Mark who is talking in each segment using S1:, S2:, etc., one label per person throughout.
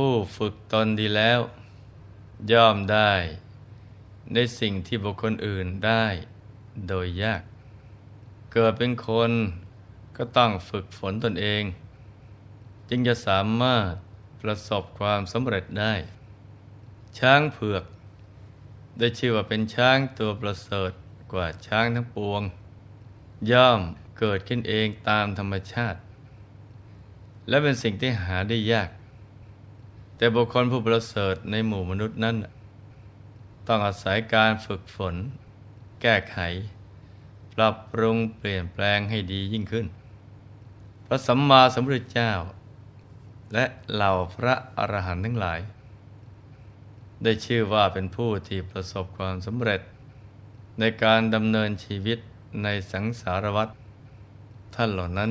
S1: ผู้ฝึกตนดีแล้ว ย่อมได้ในสิ่งที่บุคคลอื่นได้โดยยาก เกิดเป็นคนก็ต้องฝึกฝนตนเอง จึงจะสามารถประสบความสำเร็จได้ ช้างเผือก ได้ชื่อว่าเป็นช้างตัวประเสริฐกว่าช้างทั้งปวง ย่อมเกิดขึ้นเองตามธรรมชาติ และเป็นสิ่งที่หาได้ยาก แต่บุคคลผู้ประเสริฐในหมู่มนุษย์นั้น ต้องอาศัยการฝึกฝน แก้ไข ปรับปรุงเปลี่ยนแปลงให้ดียิ่งขึ้น พระสัมมาสัมพุทธเจ้า และเหล่าพระอรหันต์ทั้งหลาย ได้ชื่อว่าเป็นผู้ที่ประสบความสำเร็จ ในการดำเนินชีวิตในสังสารวัฏท่านเหล่านั้น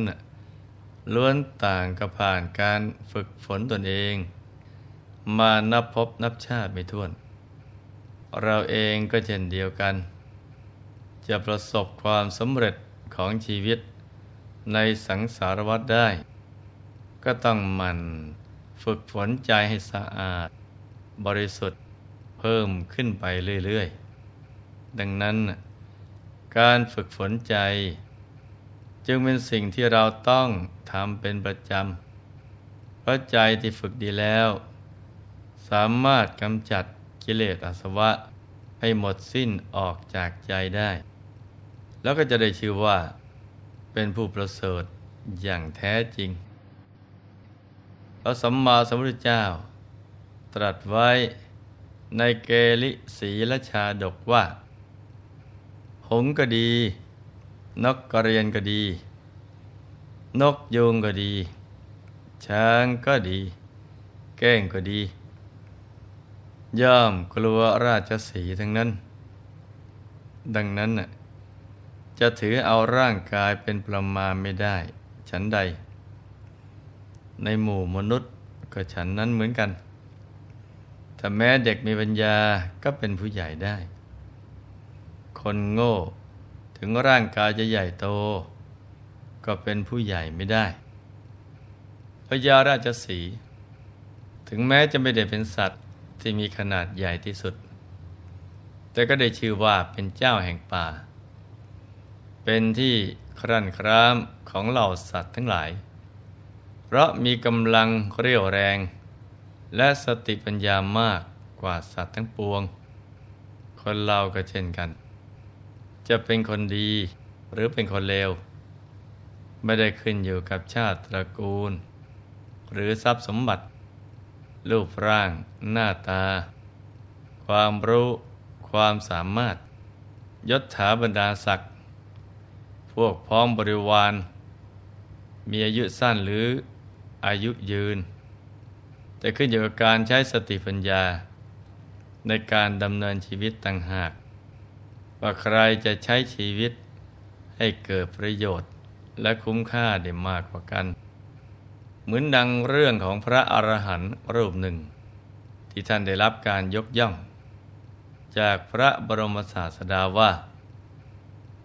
S1: ล้วนต่างกับผ่านการฝึกฝนตนเอง มานับพบนับชาติไม่ถ้วน เราเองก็เช่นเดียวกัน จะประสบความสำเร็จของชีวิตในสังสารวัฏได้ ก็ต้องมันฝึกฝนใจให้สะอาด บริสุทธิ์เพิ่มขึ้นไปเรื่อย ๆ ดังนั้น การฝึกฝนใจ จึงเป็นสิ่งที่เราต้องทำเป็นประจำเพราะใจที่ฝึกดีแล้ว สามารถกำจัดกิเลสอาสวะให้หมดสิ้นออกจากใจได้ แล้วก็จะได้ชื่อว่า เป็นผู้ประเสริฐอย่างแท้จริง พระสัมมาสัมพุทธเจ้า ตรัสไว้ในเกลิศีลชาดกว่า หงก็ดี นกกระเรียนก็ดี นกยูงก็ดี ช้างก็ดี แก้งก็ดี ย่อมกลัวราชสีทั้งนั้น ดังนั้นน่ะจะถือเอาร่างกายเป็นประมาณไม่ได้ ฉันใด ในหมู่มนุษย์ก็ฉันนั้นเหมือนกัน ถ้าแม้เด็กมีปัญญาก็เป็นผู้ใหญ่ได้ คนโง่ถึงร่างกายจะใหญ่โต ก็เป็นผู้ใหญ่ไม่ได้พญาราชสี ถึงแม้จะไม่ได้เป็นสัตว์ ที่มีขนาดใหญ่ที่สุด แต่ก็ได้ชื่อว่าเป็นเจ้าแห่งป่า เป็นที่ครั่นครามของเหล่าสัตว์ทั้งหลาย เพราะมีกำลังเรียวแรง และสติปัญญามากกว่าสัตว์ทั้งปวง คนเราก็เช่นกัน จะเป็นคนดีหรือเป็นคนเลว ไม่ได้ขึ้นอยู่กับชาติตระกูล หรือทรัพย์สมบัติ รูปร่าง หน้าตา ความรู้ ความสามารถ ยศถาบรรดาศักดิ์พวกพ้องบริวาร มีอายุสั้นหรืออายุยืน แต่ขึ้นอยู่กับการใช้สติปัญญา ในการดำเนินชีวิตต่างหาก ว่าใครจะใช้ชีวิตให้เกิดประโยชน์และคุ้มค่าได้มากกว่ากัน เหมือนดังเรื่องของพระอรหันต์รูปหนึ่ง ที่ท่านได้รับการยกย่อง จากพระบรมศาสดาว่า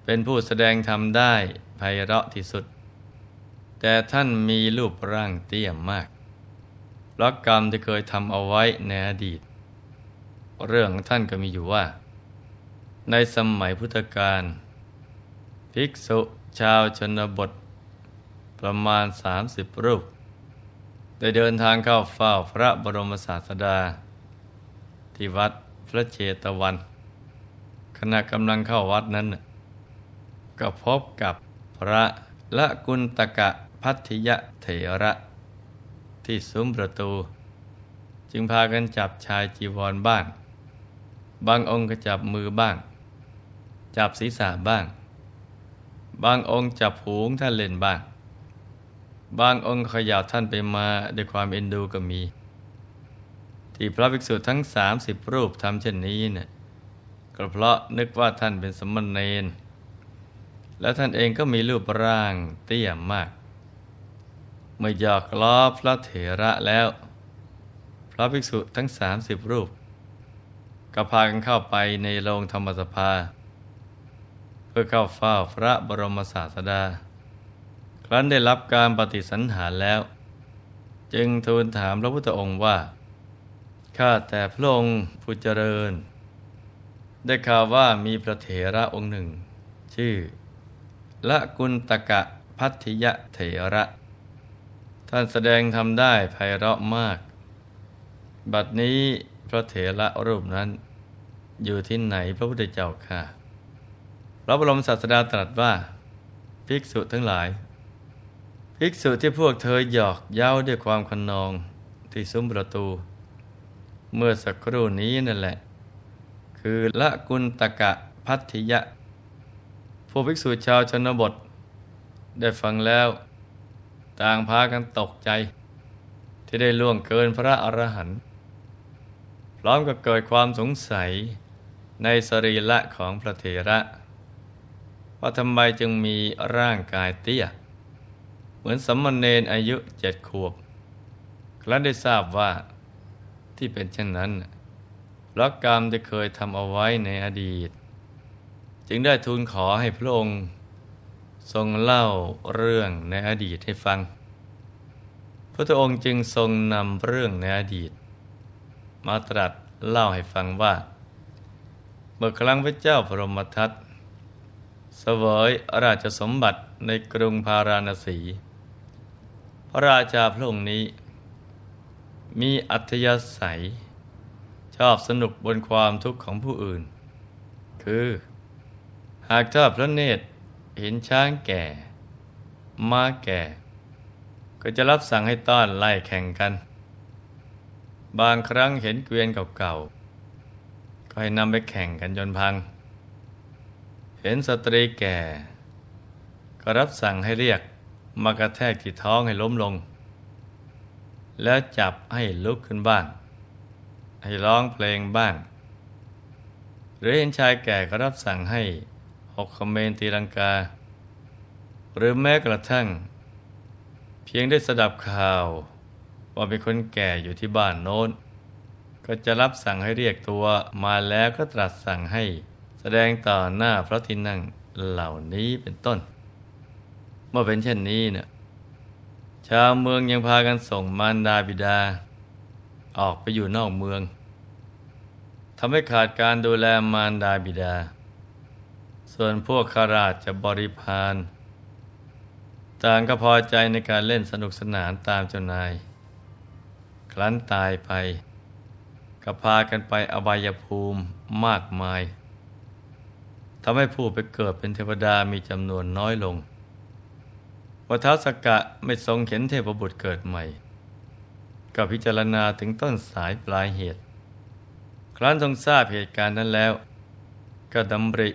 S1: เป็นผู้แสดงธรรมได้ไพเราะที่สุด แต่ท่านมีรูปร่างเตี้ยมมากเพราะกรรมที่เคยทำเอาไว้ในอดีต เรื่องท่านก็มีอยู่ว่า ในสมัยพุทธกาลภิกษุชาวชนบทประมาณ 30 รูป ได้เดินทางเข้าเฝ้าพระบรมศาสดา ที่วัดพระเชตวัน ขณะกำลังเข้าวัดนั้น ก็พบกับพระละกุณตกะพัทยะเถระ ที่ซุ้มประตู จึงพากันจับชายจีวรบ้าง บางองค์ก็จับมือบ้าง จับศีรษะบ้าง บางองค์จับหูท่านเล่นบ้าง บางองค์ขยับท่านไปมาด้วยความเอ็นดูก็มี ที่พระภิกษุทั้งสามสิบรูปทำเช่นนี้เนี่ยก็เพราะนึกว่าท่านเป็นสมณเณรและท่านเองก็มีรูปร่างเตี้ยมาก เมื่อหยอกล้อพระเถระแล้ว พระภิกษุทั้งสามสิบรูป ก็พากันเข้าไปในโรงธรรมสภา เพื่อเข้าเฝ้าพระบรมศาสดา ครั้นได้รับการปฏิสันหารแล้ว จึงทูลถามพระพุทธองค์ว่า ข้าแต่พระองค์ผู้เจริญ ได้ข่าวว่ามีพระเถระองค์หนึ่ง ชื่อละกุณตกะพัทธิยะเถระ ท่านแสดงทำได้ไพเราะมาก บัดนี้พระเถระรูปนั้น อยู่ที่ไหนพระพุทธเจ้าค่ะพระบรมศาสดาตรัสว่า ภิกษุทั้งหลาย ภิกษุที่พวกเธอหยอกเย้าด้วยความคนนองที่ซุ้มประตู เมื่อสักครู่นี้นั่นแหละ คือละกุณตกะพัทธิยะพวกภิกษุชาวชนบท ได้ฟังแล้ว ต่างพากันตกใจ ที่ได้ล่วงเกินพระอรหันต์พร้อมกับเกิดความสงสัยในสรีระของพระเถระ ว่าทำไมจึงมีร่างกายเตี้ย เหมือนสัมมเนนอายุเจ็ดขวบ ครั้นได้ทราบว่าที่เป็นเช่นนั้นเพราะกรรมที่เคยทำเอาไว้ในอดีต จึงได้ทูลขอให้พระองค์ทรงเล่าเรื่องในอดีตให้ฟัง พระองค์จึงทรงนำเรื่องในอดีต มาตรัสเล่าให้ฟังว่า เมื่อครั้งพระเจ้าพรหมทัตเสวยราชสมบัติในกรุงพาราณสี พระราชาพระองค์นี้ มีอัธยาศัย ชอบสนุกบนความทุกข์ของผู้อื่น คือหากทอดพระเนตรเห็นช้างแก่ ม้าแก่ ก็จะรับสั่งให้ต้อนไล่แข่งกัน บางครั้งเห็นเกวียนเก่าๆ ก็ให้นำไปแข่งกันจนพัง เห็นสตรีแก่ ก็รับสั่งให้เรียก มากระแทกที่ท้องให้ล้มลง แล้วจับให้ลุกขึ้นบ้าง ให้ร้องเพลงบ้าง หรือเห็นชายแก่ก็รับสั่งให้หกคอมเมนตีลังกา หรือแม้กระทั่ง เพียงได้สดับข่าว ว่าเป็นคนแก่อยู่ที่บ้านโน้น ก็จะรับสั่งให้เรียกตัวมาแล้วก็ตรัสสั่งให้แสดงต่อหน้าพระทินั่งเหล่านี้เป็นต้น เมื่อเป็นเช่นนี้เนี่ยชาวเมืองยังพากันส่งมารดาบิดา ออกไปอยู่นอกเมืองทำให้ขาดการดูแลมารดาบิดา ส่วนพวกขาราชบริพารต่างก็พอใจในการเล่นสนุกสนานตามเจ้านาย ครั้นตายไป ก็พากันไปอบายภูมิมากมายทำให้ผู้ไปเกิดเป็นเทวดามีจำนวนน้อยลง วัฏสกะไม่ทรงเห็นเทพบุตรเกิดใหม่ ก็พิจารณาถึงต้นสายปลายเหตุ ครั้นทรงทราบเหตุการณ์นั้นแล้ว ก็ดำริ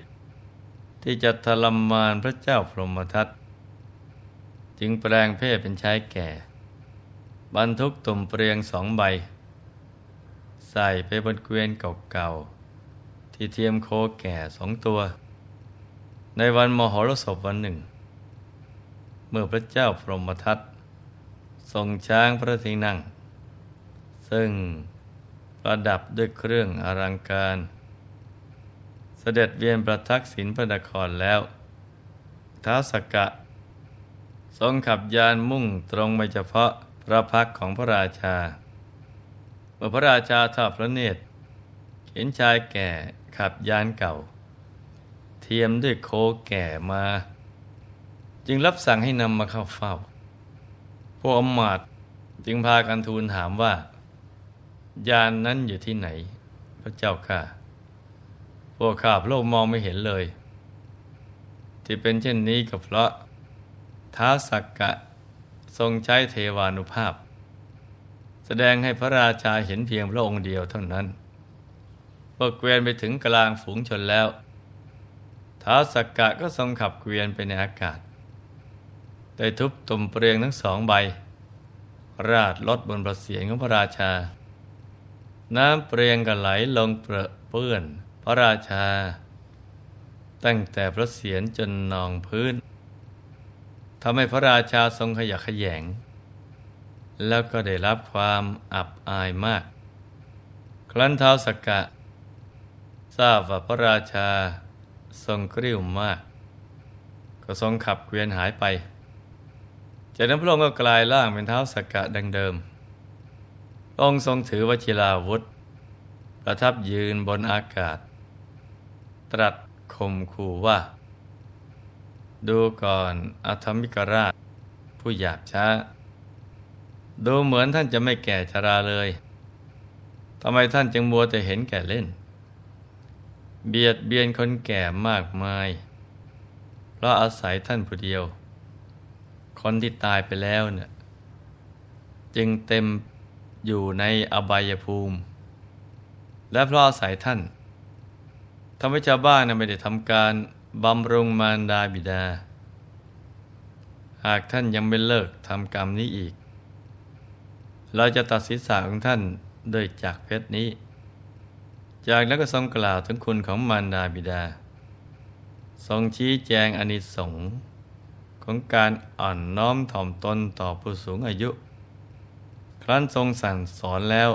S1: ที่จะทรมานพระเจ้าพรหมทัตจึงแปลงเพศเป็นชายแก่ บรรทุกตุ่มเปรียงสองใบ ใส่ไปบนเกวียนเก่าๆที่เทียมโคแก่สองตัว ในวันมหรสพวันหนึ่ง มื่อพระเจ้าพรหมทัตทรงช้างพระที่นั่ง ซึ่งประดับด้วยเครื่องอลังการ เสด็จเวียนประทักษิณพระนครแล้วท้าสกกะ ทรงขับยานมุ่งตรงไปเฉพาะพระพักของพระราชา เมื่อพระราชาทอดพระเนตร เห็นชายแก่ขับยานเก่า เทียมด้วยโคแก่มา จึงรับสั่งให้นำมาเข้าเฝ้า พวกอมมาตจึงพากันทูลถามว่า ยานนั้นอยู่ที่ไหน พระเจ้าข้าพวกข้าพระองค์มองไม่เห็นเลย ที่เป็นเช่นนี้ก็เพราะท้าสักกะทรงใช้เทวานุภาพ แสดงให้พระราชาเห็นเพียงพระองค์เดียวเท่านั้นเมื่อเกวียนไปถึงกลางฝูงชนแล้วท้าสักกะก็ทรงขับเกวียนไปในอากาศ ได้ทุบตุ่มเปลียงทั้งสองใบ ราดลดบนประเสียงของพระราชา น้ำเปลียงก็ไหลลงเปรอะเปื้อน พระราชา ตั้งแต่พระเสียรจนนองพื้นทำให้พระราชาทรงขยักขยง แล้วก็ได้รับความอับอายมาก ครั้นเท้าสกกะ ทราบว่าพระราชาทรงกริ้วมาก ก็ทรงขับเกวียนหายไป จากนั้นพระองค์ก็กลายร่างเป็นเท้าสกกะดังเดิม องค์ทรงถือวชิราวุธ ประทับยืนบนอากาศ ตรัสคมขู่ว่า ดูก่อนอธรรมิกราช ผู้หยาบช้า ดูเหมือนท่านจะไม่แก่ชราเลยทำไมท่านจึงมัวแต่เห็นแก่เล่น เบียดเบียนคนแก่มากมาย เพราะอาศัยท่านผู้เดียว คนที่ตายไปแล้วเนี่ยจึงเต็มอยู่ในอบายภูมิ และเพราะอาศัยท่านทำให้ชาวบ้านไม่ได้ทำการบำรุงมารดาบิดา หากท่านยังไม่เลิกทำกรรมนี้อีก เราจะตัดศีรษะของท่านโดยจากเพชรนี้ จากนั้นก็ทรงกล่าวถึงคุณของมารดาบิดา ทรงชี้แจงอนิสงส์ ของการอ่อนน้อมถ่อมตนต่อผู้สูงอายุ ครั้นทรงสั่งสอนแล้ว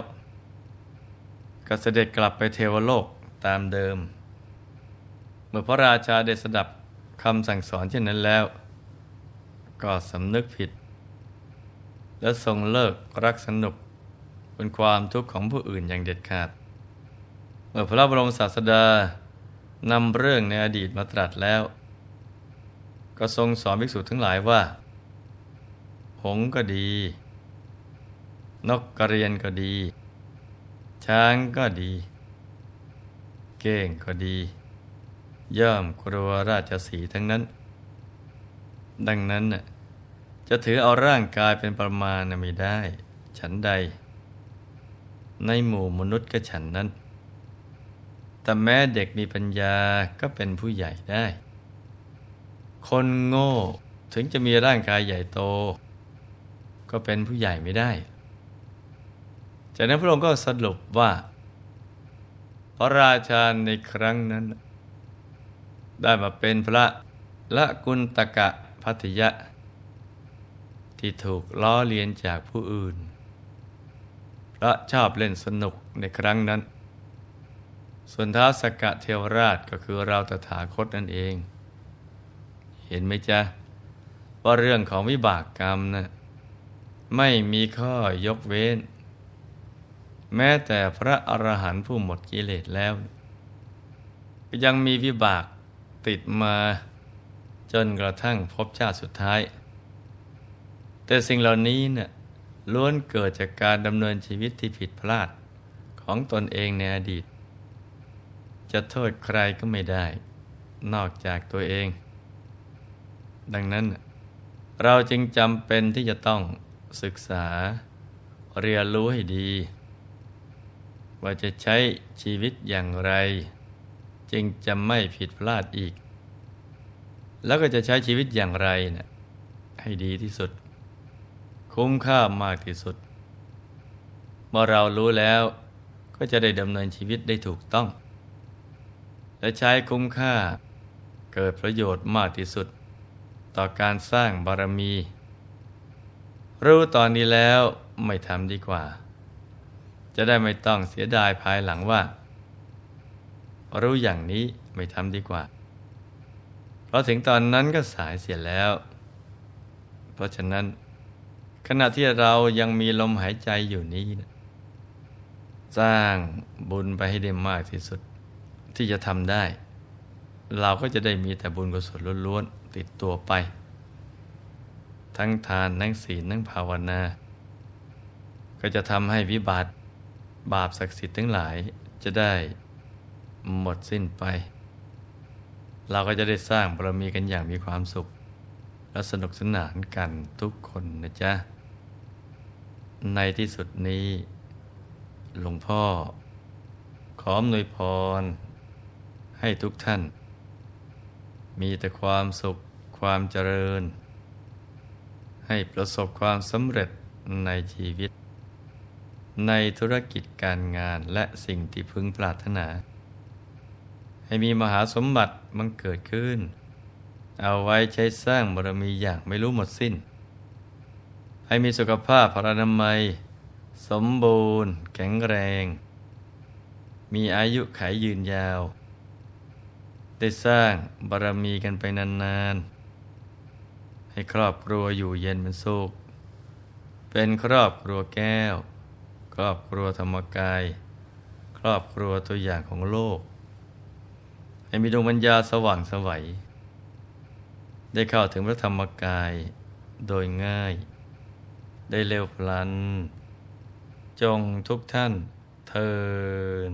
S1: ก็เสด็จกลับไปเทวโลกตามเดิม เมื่อพระราชาได้สดับคำสั่งสอนเช่นนั้นแล้ว ก็สำนึกผิด และทรงเลิกรักสนุกเป็นความทุกข์ของผู้อื่นอย่างเด็ดขาด เมื่อพระบรมศาสดานำเรื่องในอดีตมาตรัสแล้ว ก็ทรงสอนภิกษุทั้งหลายว่า หงก็ดี นกกระเรียนก็ดี ช้างก็ดี เก้งก็ดี ย่อมกลัวราชสีทั้งนั้น ดังนั้นน่ะจะถือเอาร่างกายเป็นประมาณไม่ได้ ฉันใด ในหมู่มนุษย์ก็ฉันนั้น แต่แม้เด็กมีปัญญาก็เป็นผู้ใหญ่ได้ คนโง่ถึงจะมีร่างกายใหญ่โต ก็เป็นผู้ใหญ่ไม่ได้ จากนั้นพระองค์ก็สรุปว่า พระราชาในครั้งนั้น ได้มาเป็นพระละกุณตกะพัทยะ ที่ถูกล้อเลียนจากผู้อื่น พระชอบเล่นสนุกในครั้งนั้น ส่วนท้าสกะเทวราชก็คือเราตถาคตนั่นเอง เห็นไหมจ๊ะ ว่าเรื่องของวิบากกรรมนะไม่มีข้อยกเว้น แม้แต่พระอรหันต์ผู้หมดกิเลสแล้ว ยังมีวิบากติดมาจนกระทั่งพบชาติสุดท้าย แต่สิ่งเหล่านี้เนะ่ยล้วนเกิดจากการดำเนินชีวิตที่ผิดพลาดของตนเองในอดีต จะโทษใครก็ไม่ได้ นอกจากตัวเอง ดังนั้น เราจึงจำเป็นที่จะต้องศึกษาเรียนรู้ให้ดี ว่าจะใช้ชีวิตอย่างไร จึงจะไม่ผิดพลาดอีก แล้วก็จะใช้ชีวิตอย่างไรนะให้ดีที่สุด คุ้มค่ามากที่สุด เมื่อเรารู้แล้วก็จะได้ดำเนินชีวิตได้ถูกต้อง และใช้คุ้มค่าเกิดประโยชน์มากที่สุด ต่อการสร้างบารมี รู้ตอนนี้แล้วไม่ทำดีกว่า จะได้ไม่ต้องเสียดายภายหลังว่า รู้อย่างนี้ไม่ทำดีกว่า เพราะถึงตอนนั้นก็สายเสียแล้ว เพราะฉะนั้น ขณะที่เรายังมีลมหายใจอยู่นี้สร้างบุญไปให้ได้มากที่สุดที่จะทำได้ เราก็จะได้มีแต่บุญกุศลล้วนๆ ติดตัวไป ทั้งทานทั้งศีลทั้งภาวนา ก็จะทำให้วิบัติบาปศักดิ์สิทธิ์ทั้งหลายจะได้หมดสิ้นไป เราก็จะได้สร้างบารมีกันอย่างมีความสุข และสนุกสนานกันทุกคนนะจ๊ะ ในที่สุดนี้ หลวงพ่อ ขออนวยพร ให้ทุกท่าน มีแต่ความสุขความเจริญ ให้ประสบความสำเร็จในชีวิต ในธุรกิจการงานและสิ่งที่พึงปรารถนา ให้มีมหาสมบัติมันเกิดขึ้น เอาไว้ใช้สร้างบารมีอย่างไม่รู้หมดสิ้น ให้มีสุขภาพพรานามัย สมบูรณ์ แข็งแรง มีอายุขายยืนยาว ได้สร้างบารมีกันไปนานๆ ให้ครอบครัวอยู่เย็นเป็นสุข เป็นครอบครัวแก้ว ครอบครัวธรรมกาย ครอบครัวตัวอย่างของโลก ให้มีดวงปัญญาสว่างไสวัย ได้เข้าถึงพระธรรมกายโดยง่าย ได้เร็วพลัน จงทุกท่านเทิน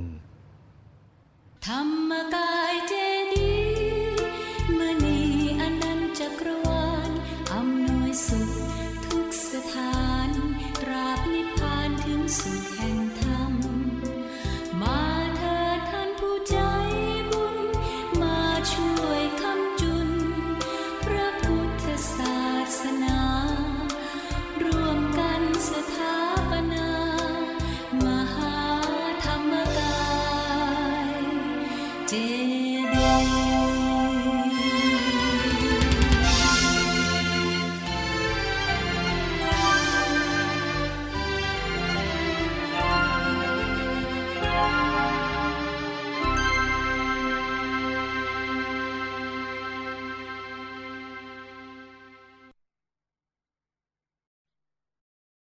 S2: ธรรมกายเจ some candy.